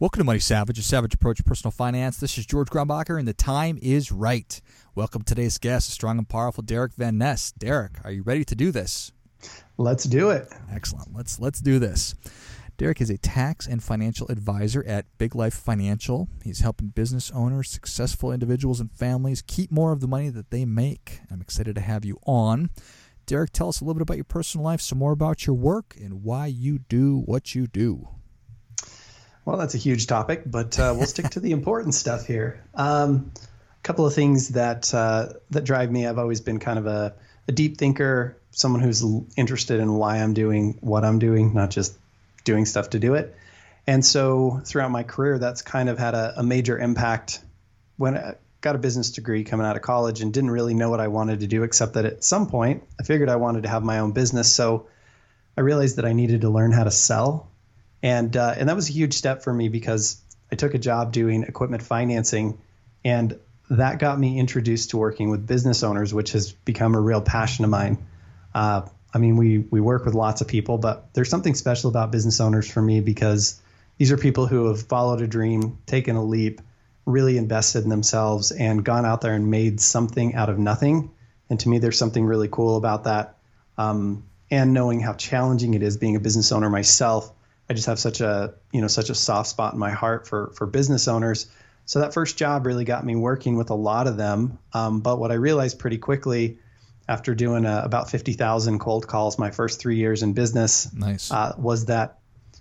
Welcome to Money Savage, a savage approach to personal finance. This is George Grombacher, and the time is right. Welcome to today's guest, strong and powerful Derek Van Ness. Derek, are you ready to do this? Let's do it. Excellent. Let's let's do this. Derek is a tax and financial advisor at Big Life Financial. He's helping business owners, successful individuals, and families keep more of the money that they make. I'm excited to have you on. Derek, tell us a little bit about your personal life, some more about your work, and why you do what you do. Well, that's a huge topic, but uh, we'll stick to the important stuff here. Um, a couple of things that uh, that drive me. I've always been kind of a, a deep thinker, someone who's interested in why I'm doing what I'm doing, not just doing stuff to do it. And so throughout my career, that's kind of had a, a major impact. When I got a business degree coming out of college and didn't really know what I wanted to do, except that at some point I figured I wanted to have my own business. So I realized that I needed to learn how to sell and uh, and that was a huge step for me because I took a job doing equipment financing, and that got me introduced to working with business owners, which has become a real passion of mine. Uh, I mean, we we work with lots of people, but there's something special about business owners for me because these are people who have followed a dream, taken a leap, really invested in themselves, and gone out there and made something out of nothing. And to me, there's something really cool about that. Um, and knowing how challenging it is being a business owner myself, I just have such a you know such a soft spot in my heart for for business owners. So that first job really got me working with a lot of them. Um, but what I realized pretty quickly after doing uh, about 50,000 cold calls my first three years in business nice. uh, was that,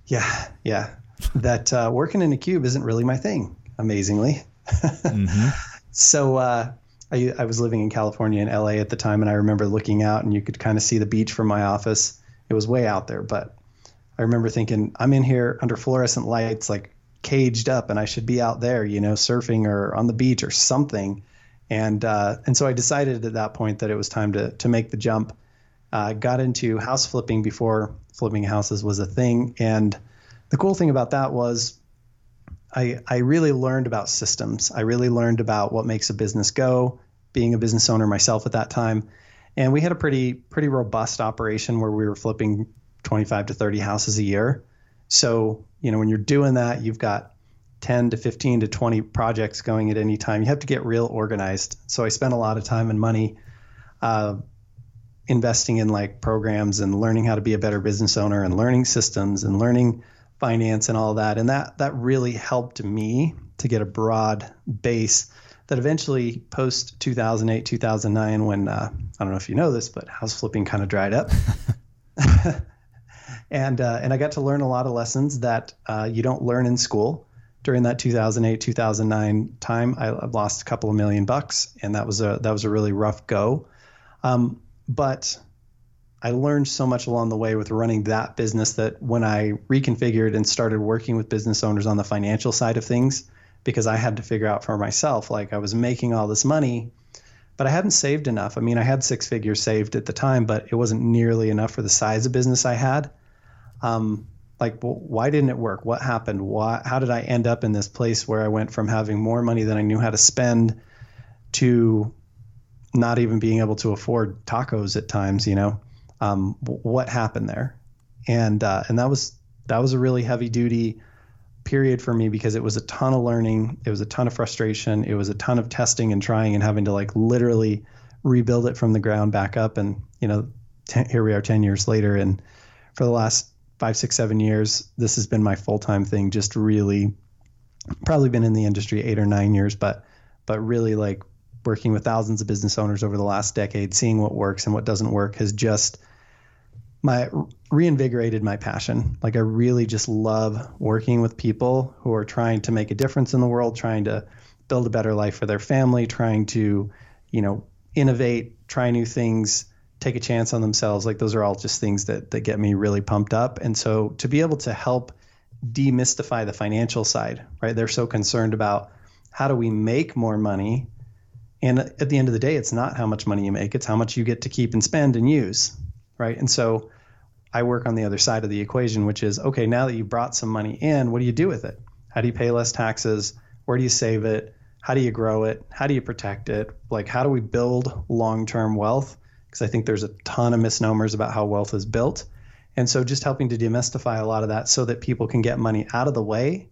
yeah, yeah, that uh, working in a cube isn't really my thing, amazingly. mm-hmm. So uh, I, I was living in California in LA at the time, and I remember looking out and you could kind of see the beach from my office. It was way out there, but I remember thinking, I'm in here under fluorescent lights, like caged up, and I should be out there, you know, surfing or on the beach or something. And uh, and so I decided at that point that it was time to to make the jump. Uh, got into house flipping before flipping houses was a thing, and the cool thing about that was I I really learned about systems. I really learned about what makes a business go. Being a business owner myself at that time, and we had a pretty pretty robust operation where we were flipping 25 to 30 houses a year. So, you know, when you're doing that, you've got 10 to 15 to 20 projects going at any time. You have to get real organized. So I spent a lot of time and money uh, investing in like programs and learning how to be a better business owner and learning systems and learning finance and all that. And that that really helped me to get a broad base that eventually post 2008 2009 when uh, I don't know if you know this, but house flipping kind of dried up. and uh, and I got to learn a lot of lessons that uh, you don't learn in school. During that 2008 2009 time, I lost a couple of million bucks, and that was a that was a really rough go. Um, but I learned so much along the way with running that business that when I reconfigured and started working with business owners on the financial side of things, because I had to figure out for myself, like I was making all this money, but I hadn't saved enough. I mean, I had six figures saved at the time, but it wasn't nearly enough for the size of business I had um, like well, why didn't it work? What happened? Why how did i end up in this place where i went from having more money than i knew how to spend to not even being able to afford tacos at times you know? Um, what happened there? And uh, and that was that was a really heavy duty period for me because it was a ton of learning it was a ton of frustration it was a ton of testing and trying and having to like literally rebuild it from the ground back up and you know ten, here we are 10 years later and for the last five, six, seven years, this has been my full time thing. Just really, probably been in the industry eight or nine years, but but really like working with thousands of business owners over the last decade, seeing what works and what doesn't work has just my reinvigorated my passion. Like I really just love working with people who are trying to make a difference in the world, trying to build a better life for their family, trying to, you know, innovate, try new things, take a chance on themselves like those are all just things that that get me really pumped up and so to be able to help demystify the financial side right they're so concerned about how do we make more money? And at the end of the day, it's not how much money you make, it's how much you get to keep and spend and use, right? And so I work on the other side of the equation, which is okay, now that you brought some money in, what do you do with it? How do you pay less taxes? Where do you save it? How do you grow it? How do you protect it? Like, how do we build long term wealth? Because I think there's a ton of misnomers about how wealth is built. And so, just helping to demystify a lot of that so that people can get money out of the way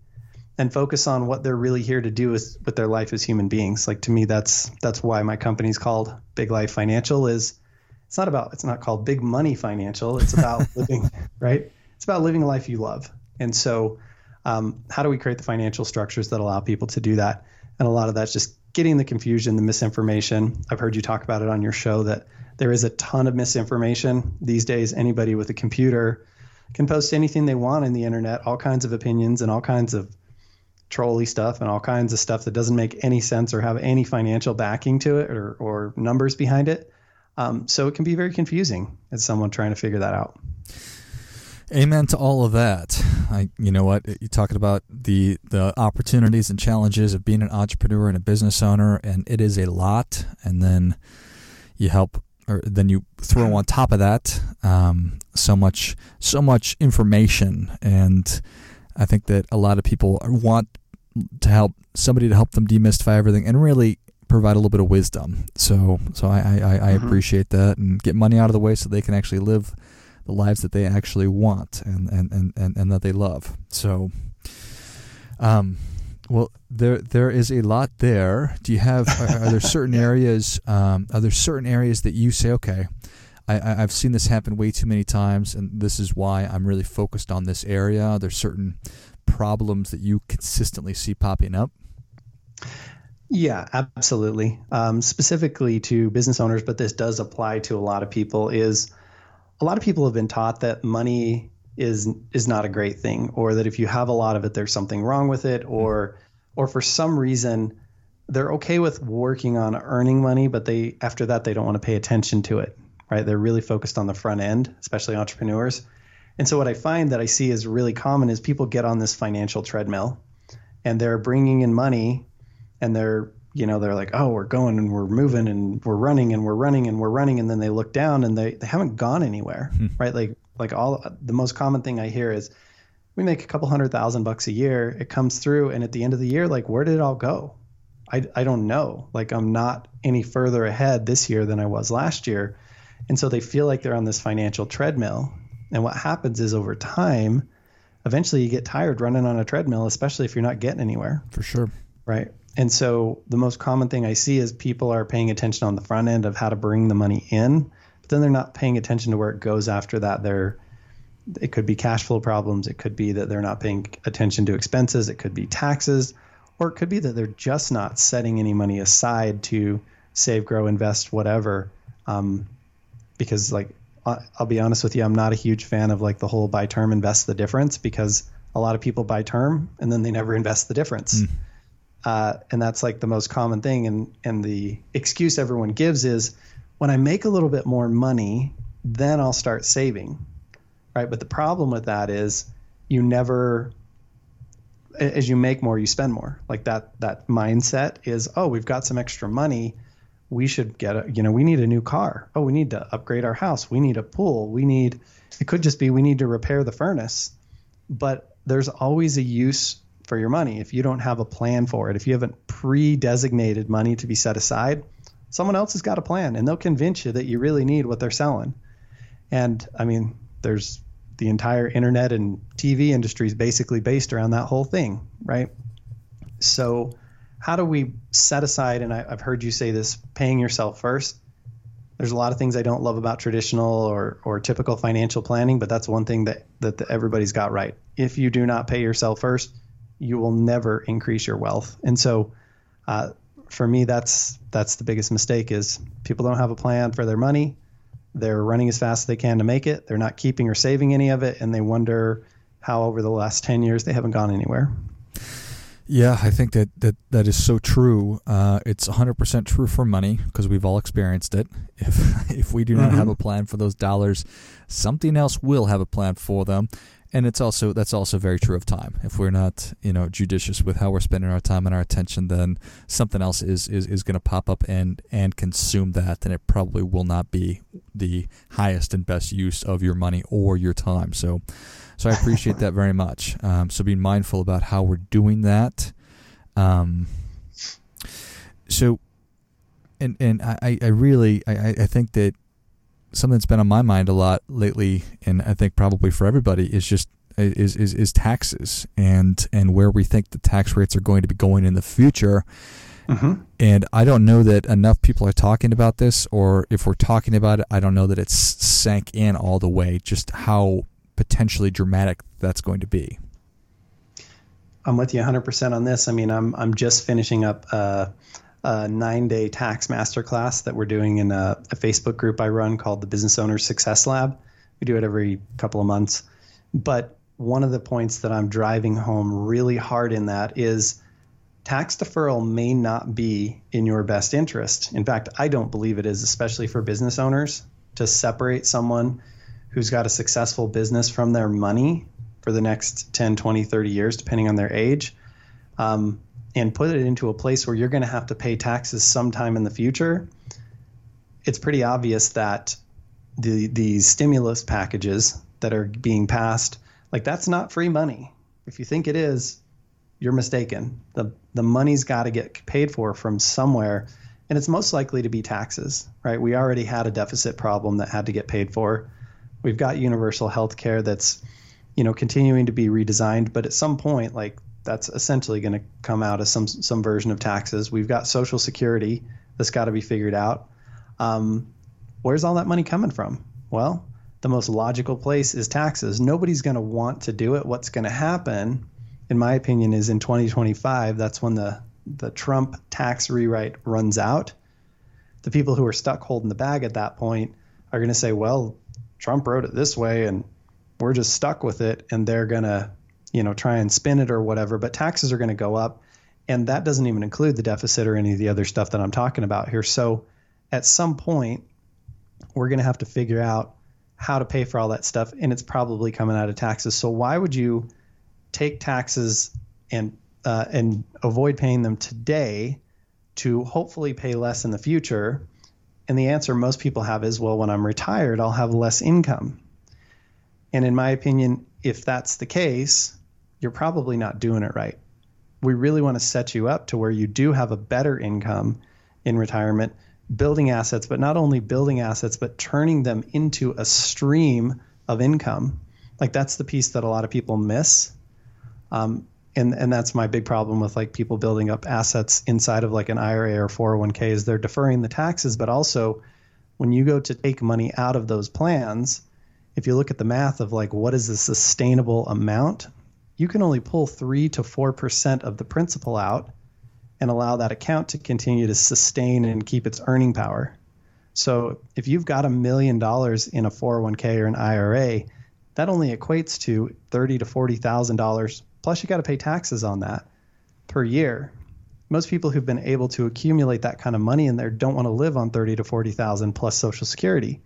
and focus on what they're really here to do with, with their life as human beings. Like to me, that's that's why my company's called Big Life Financial. Is it's not about it's not called Big Money Financial. It's about living right. It's about living a life you love. And so, um, how do we create the financial structures that allow people to do that? And a lot of that's just getting the confusion, the misinformation. I've heard you talk about it on your show that there is a ton of misinformation these days. Anybody with a computer can post anything they want in the internet, all kinds of opinions and all kinds of trolly stuff and all kinds of stuff that doesn't make any sense or have any financial backing to it or, or numbers behind it. Um, so it can be very confusing as someone trying to figure that out. Amen to all of that. I, you know what? You're talking about the the opportunities and challenges of being an entrepreneur and a business owner, and it is a lot. And then you help, or then you throw on top of that um, so much, so much information, and I think that a lot of people want to help somebody to help them demystify everything and really provide a little bit of wisdom. So, so I, I, I mm-hmm. appreciate that and get money out of the way so they can actually live the lives that they actually want and, and, and, and, and that they love. So, um, well, there there is a lot there. Do you have? Are, are there certain areas? Um, are there certain areas that you say, okay, I, I've seen this happen way too many times, and this is why I'm really focused on this area. There's certain problems that you consistently see popping up. Yeah, absolutely. Um, specifically to business owners, but this does apply to a lot of people. Is a lot of people have been taught that money is is not a great thing, or that if you have a lot of it, there's something wrong with it, hmm. or or for some reason they're okay with working on earning money, but they after that they don't want to pay attention to it. Right? They're really focused on the front end, especially entrepreneurs. And so what I find that I see is really common is people get on this financial treadmill and they're bringing in money and they're you know they're like oh we're going and we're moving and we're running and we're running and we're running and then they look down and they, they haven't gone anywhere hmm. right? Like like all the most common thing i hear is we make a couple hundred thousand bucks a year. It comes through and at the end of the year like where did it all go? I, I don't know. Like i'm not any further ahead this year than i was last year. And so they feel like they're on this financial treadmill. And what happens is over time eventually you get tired running on a treadmill especially if you're not getting anywhere. For sure. Right and so the most common thing I see is people are paying attention on the front end of how to bring the money in, but then they're not paying attention to where it goes after that. They're it could be cash flow problems, it could be that they're not paying attention to expenses, it could be taxes, or it could be that they're just not setting any money aside to save, grow, invest, whatever. Um, because like I'll be honest with you, I'm not a huge fan of like the whole buy term invest the difference because a lot of people buy term and then they never invest the difference. Mm. Uh, and that's like the most common thing. And, and the excuse everyone gives is when I make a little bit more money, then I'll start saving. Right. But the problem with that is you never, as you make more, you spend more. Like that, that mindset is, oh, we've got some extra money. We should get a, you know, we need a new car. Oh, we need to upgrade our house. We need a pool. We need, it could just be we need to repair the furnace. But there's always a use for your money if you don't have a plan for it if you haven't pre-designated money to be set aside someone else has got a plan and they'll convince you that you really need what they're selling. And i mean there's the entire internet and tv industry is basically based around that whole thing right? So how do we set aside and I, i've heard you say this paying yourself first? There's a lot of things I don't love about traditional or, or typical financial planning, but that's one thing that, that everybody's got right. If you do not pay yourself first, you will never increase your wealth. And so, uh, for me, that's that's the biggest mistake is people don't have a plan for their money. They're running as fast as they can to make it. They're not keeping or saving any of it, and they wonder how over the last ten years they haven't gone anywhere. Yeah, I think that that, that is so true. Uh, it's 100% true for money because we've all experienced it. If if we do not mm-hmm. have a plan for those dollars, something else will have a plan for them. And it's also that's also very true of time. If we're not you know judicious with how we're spending our time and our attention, then something else is is, is going to pop up and and consume that, and it probably will not be the highest and best use of your money or your time. So, so I appreciate that very much. Um, so being mindful about how we're doing that. Um, so, and and I I really I I think that something that's been on my mind a lot lately, and I think probably for everybody, is just is is, is taxes and and where we think the tax rates are going to be going in the future. Mm-hmm. And I don't know that enough people are talking about this, or if we're talking about it, I don't know that it's sank in all the way. Just how potentially dramatic that's going to be. I'm with you 100% on this. I mean, I'm I'm just finishing up. Uh, a nine day tax masterclass that we're doing in a, a, Facebook group I run called the Business Owner Success Lab. We do it every couple of months. But one of the points that I'm driving home really hard in that is tax deferral may not be in your best interest. In fact, I don't believe it is, especially for business owners, to separate someone who's got a successful business from their money for the next 10, 20, 30 years, depending on their age. Um, and put it into a place where you're going to have to pay taxes sometime in the future, it's pretty obvious that the these stimulus packages that are being passed, like that's not free money. If you think it is, you're mistaken. The the money's got to get paid for from somewhere, and it's most likely to be taxes, right? We already had a deficit problem that had to get paid for. We've got universal health care that's, you know, continuing to be redesigned, but at some point, like that's essentially going to come out as some some version of taxes. We've got Social Security that's got to be figured out. Um, where's all that money coming from? Well, the most logical place is taxes. Nobody's going to want to do it. What's going to happen, in my opinion, is in 2025. That's when the the Trump tax rewrite runs out. The people who are stuck holding the bag at that point are going to say, "Well, Trump wrote it this way, and we're just stuck with it," and they're going to you know try and spin it or whatever but taxes are going to go up and that doesn't even include the deficit or any of the other stuff that I'm talking about here. So at some point we're going to have to figure out how to pay for all that stuff and it's probably coming out of taxes. So why would you take taxes and uh, and avoid paying them today to hopefully pay less in the future? And the answer most people have is well when i'm retired i'll have less income. And in my opinion if that's the case you're probably not doing it right. We really want to set you up to where you do have a better income in retirement, building assets, but not only building assets, but turning them into a stream of income. Like that's the piece that a lot of people miss. Um, and, and that's my big problem with like people building up assets inside of like an IRA or 401k is they're deferring the taxes, but also when you go to take money out of those plans, if you look at the math of like what is the sustainable amount you can only pull 3 to 4% of the principal out and allow that account to continue to sustain and keep its earning power. So if you've got a million dollars in a 401k or an IRA, that only equates to thirty to forty thousand dollars. Plus, you got to pay taxes on that per year. Most people who've been able to accumulate that kind of money in there don't want to live on thirty to forty thousand plus Social Security,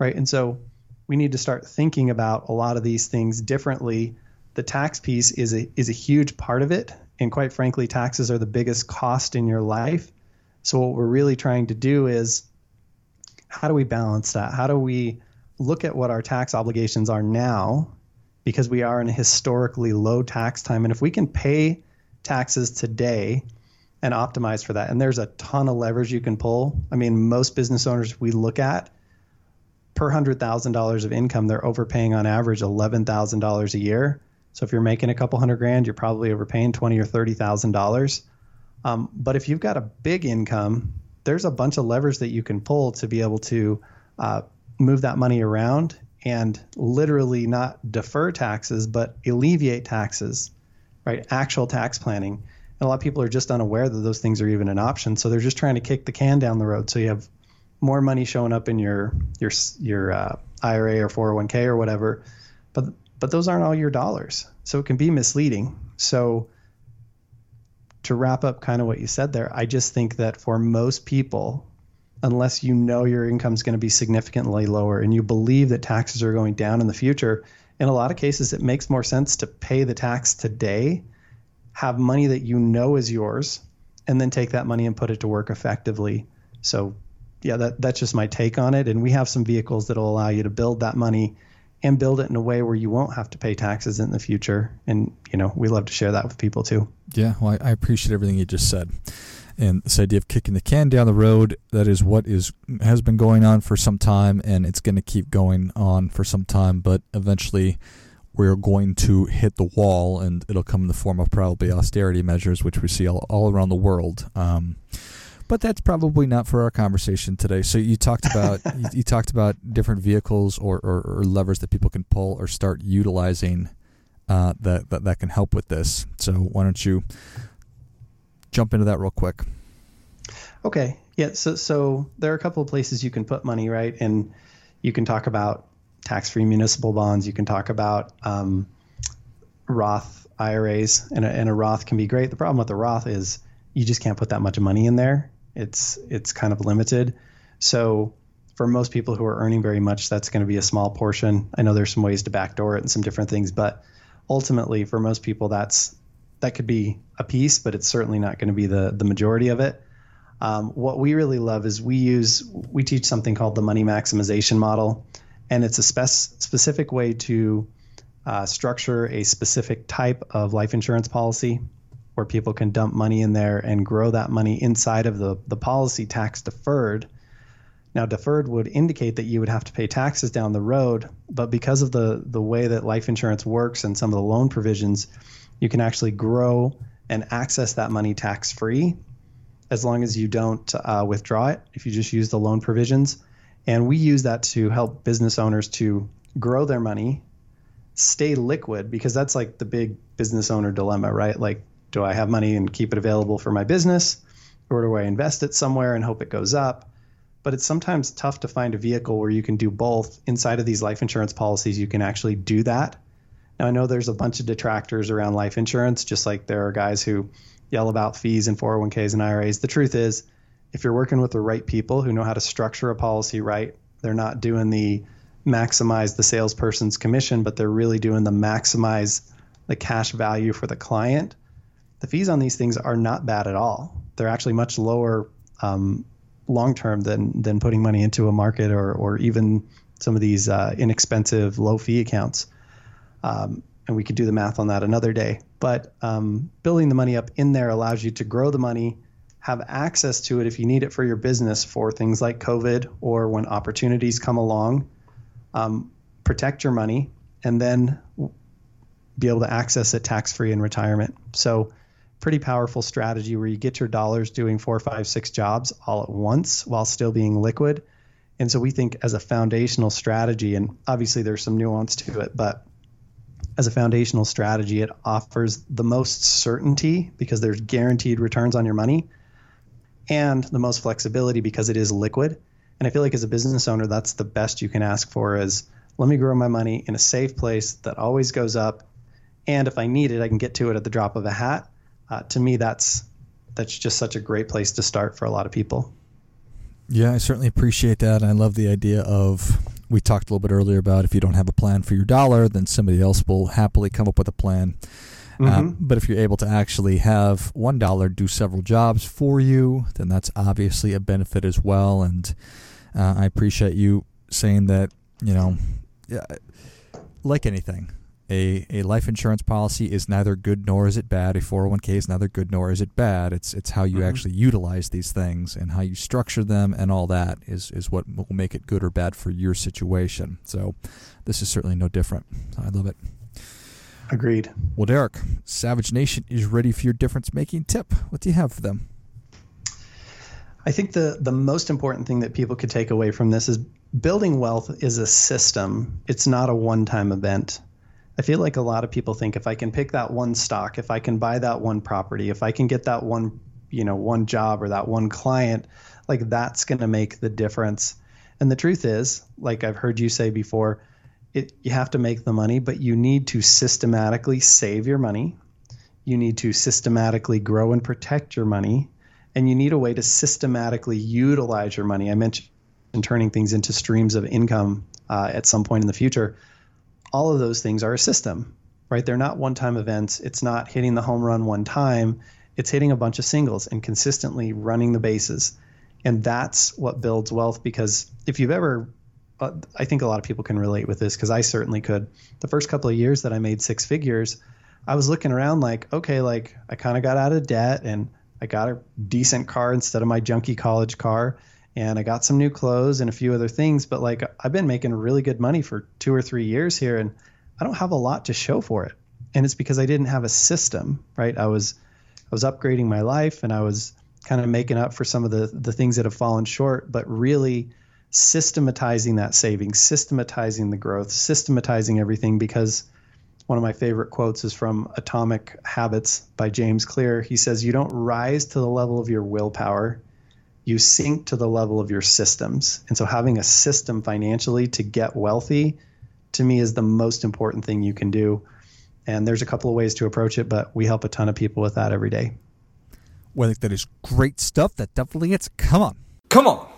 right? And so we need to start thinking about a lot of these things differently the tax piece is a is a huge part of it, and quite frankly, taxes are the biggest cost in your life. So what we're really trying to do is how do we balance that? How do we look at what our tax obligations are now because we are in a historically low tax time and if we can pay taxes today and optimize for that and there's a ton of levers you can pull. I mean, most business owners we look at per $100,000 of income, they're overpaying on average $11,000 a year. So if you're making a couple hundred grand, you're probably overpaying twenty or thirty thousand um, dollars. But if you've got a big income, there's a bunch of levers that you can pull to be able to uh, move that money around and literally not defer taxes, but alleviate taxes, right? Actual tax planning. And a lot of people are just unaware that those things are even an option. So they're just trying to kick the can down the road. So you have more money showing up in your your your uh, IRA or 401k or whatever, but but those aren't all your dollars. So it can be misleading. So to wrap up kind of what you said there, I just think that for most people, unless you know your income is going to be significantly lower and you believe that taxes are going down in the future, in a lot of cases, it makes more sense to pay the tax today, have money that you know is yours, and then take that money and put it to work effectively. So, yeah, that, that's just my take on it. And we have some vehicles that will allow you to build that money and build it in a way where you won't have to pay taxes in the future. And, you know, we love to share that with people too. Yeah, well, I, I appreciate everything you just said. And this idea of kicking the can down the road, that is what is has been going on for some time and it's going to keep going on for some time, but eventually we're going to hit the wall and it'll come in the form of probably austerity measures, which we see all, all around the world. Um, but that's probably not for our conversation today. So you talked about you, you, talked about different vehicles or, or, or, levers that people can pull or start utilizing uh, that, that that can help with this. So why don't you jump into that real quick? Okay. Yeah. So so there are a couple of places you can put money, right? And you can talk about tax-free municipal bonds. You can talk about um, Roth IRAs, and a, and a Roth can be great. The problem with the Roth is you just can't put that much money in there it's it's kind of limited. So for most people who are earning very much, that's going to be a small portion. I know there's some ways to backdoor it and some different things, but ultimately for most people that's that could be a piece, but it's certainly not going to be the the majority of it. Um, what we really love is we use we teach something called the money maximization model, and it's a spec- specific way to uh, structure a specific type of life insurance policy where people can dump money in there and grow that money inside of the, the policy tax deferred. Now, deferred would indicate that you would have to pay taxes down the road, but because of the, the way that life insurance works and some of the loan provisions, you can actually grow and access that money tax free as long as you don't uh, withdraw it, if you just use the loan provisions. And we use that to help business owners to grow their money, stay liquid, because that's like the big business owner dilemma, right? Like do I have money and keep it available for my business? Or do I invest it somewhere and hope it goes up? But it's sometimes tough to find a vehicle where you can do both. Inside of these life insurance policies, you can actually do that. Now, I know there's a bunch of detractors around life insurance, just like there are guys who yell about fees and 401ks and IRAs. The truth is, if you're working with the right people who know how to structure a policy right, they're not doing the maximize the salesperson's commission, but they're really doing the maximize the cash value for the client the fees on these things are not bad at all. They're actually much lower um, long term than than putting money into a market or or even some of these uh, inexpensive low fee accounts. Um, and we could do the math on that another day. But um, building the money up in there allows you to grow the money, have access to it if you need it for your business for things like COVID or when opportunities come along. Um, protect your money and then be able to access it tax free in retirement. So pretty powerful strategy where you get your dollars doing four, five, six jobs all at once while still being liquid. And so we think as a foundational strategy, and obviously there's some nuance to it, but as a foundational strategy, it offers the most certainty because there's guaranteed returns on your money and the most flexibility because it is liquid. And I feel like as a business owner, that's the best you can ask for is let me grow my money in a safe place that always goes up. And if I need it, I can get to it at the drop of a hat uh, to me, that's that's just such a great place to start for a lot of people. Yeah, I certainly appreciate that. I love the idea of we talked a little bit earlier about if you don't have a plan for your dollar, then somebody else will happily come up with a plan. Uh, mm-hmm. But if you're able to actually have one dollar do several jobs for you, then that's obviously a benefit as well. And uh, I appreciate you saying that. You know, yeah, like anything, a, a life insurance policy is neither good nor is it bad. A 401k is neither good nor is it bad. It's it's how you mm-hmm. actually utilize these things and how you structure them and all that is, is what will make it good or bad for your situation. So this is certainly no different. I love it. Agreed. Well, Derek, Savage Nation is ready for your difference making tip. What do you have for them? I think the the most important thing that people could take away from this is building wealth is a system. It's not a one-time event. I feel like a lot of people think if I can pick that one stock, if I can buy that one property, if I can get that one, you know, one job or that one client, like that's going to make the difference. And the truth is, like I've heard you say before, it you have to make the money, but you need to systematically save your money. You need to systematically grow and protect your money, and you need a way to systematically utilize your money. I mentioned turning things into streams of income uh, at some point in the future all of those things are a system, right? They're not one time events. It's not hitting the home run one time, it's hitting a bunch of singles and consistently running the bases. And that's what builds wealth because if you've ever, uh, I think a lot of people can relate with this because I certainly could. The first couple of years that I made six figures, I was looking around like, okay, like I kind of got out of debt and I got a decent car instead of my junky college car and I got some new clothes and a few other things. But like I've been making really good money for two or three years here, and I don't have a lot to show for it. And it's because I didn't have a system, right? I was I was upgrading my life and I was kind of making up for some of the the things that have fallen short, but really systematizing that saving, systematizing the growth, systematizing everything because one of my favorite quotes is from Atomic Habits by James Clear. He says, You don't rise to the level of your willpower, you sink to the level of your systems. And so having a system financially to get wealthy to me is the most important thing you can do. And there's a couple of ways to approach it, but we help a ton of people with that every day. Well, I think that is great stuff. That definitely is. Come on. Come on.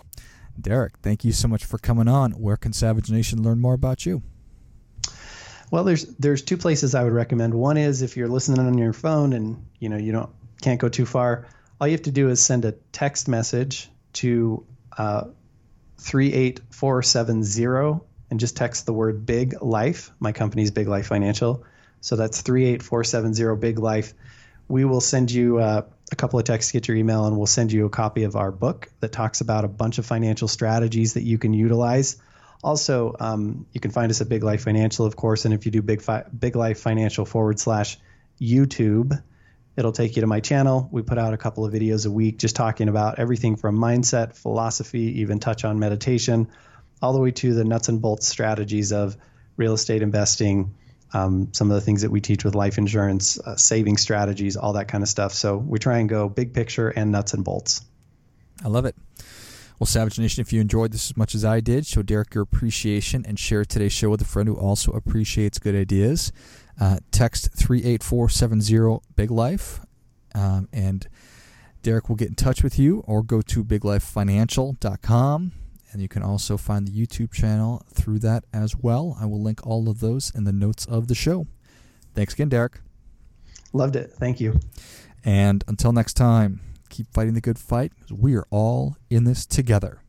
Derek, thank you so much for coming on. Where can Savage Nation learn more about you? Well, there's there's two places I would recommend. One is if you're listening on your phone and you know you don't can't go too far, all you have to do is send a text message to uh, 38470 and just text the word big life. My company's Big Life Financial. So that's 38470 big life. We will send you uh, a couple of texts, get your email, and we'll send you a copy of our book that talks about a bunch of financial strategies that you can utilize. Also, um, you can find us at Big Life Financial, of course, and if you do Big, Fi- Big Life Financial forward slash YouTube, It'll take you to my channel. We put out a couple of videos a week just talking about everything from mindset, philosophy, even touch on meditation, all the way to the nuts and bolts strategies of real estate investing, um, some of the things that we teach with life insurance, uh, saving strategies, all that kind of stuff. So we try and go big picture and nuts and bolts. I love it. Well, Savage Nation, if you enjoyed this as much as I did, show Derek your appreciation and share today's show with a friend who also appreciates good ideas. Uh, text 38470 Big Life, um, and Derek will get in touch with you or go to biglifefinancial.com. And you can also find the YouTube channel through that as well. I will link all of those in the notes of the show. Thanks again, Derek. Loved it. Thank you. And until next time, keep fighting the good fight because we are all in this together.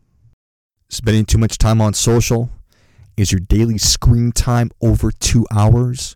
Spending too much time on social? Is your daily screen time over two hours?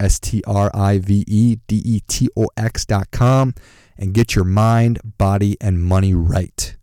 S T R I V E D E T O X dot com, and get your mind, body, and money right.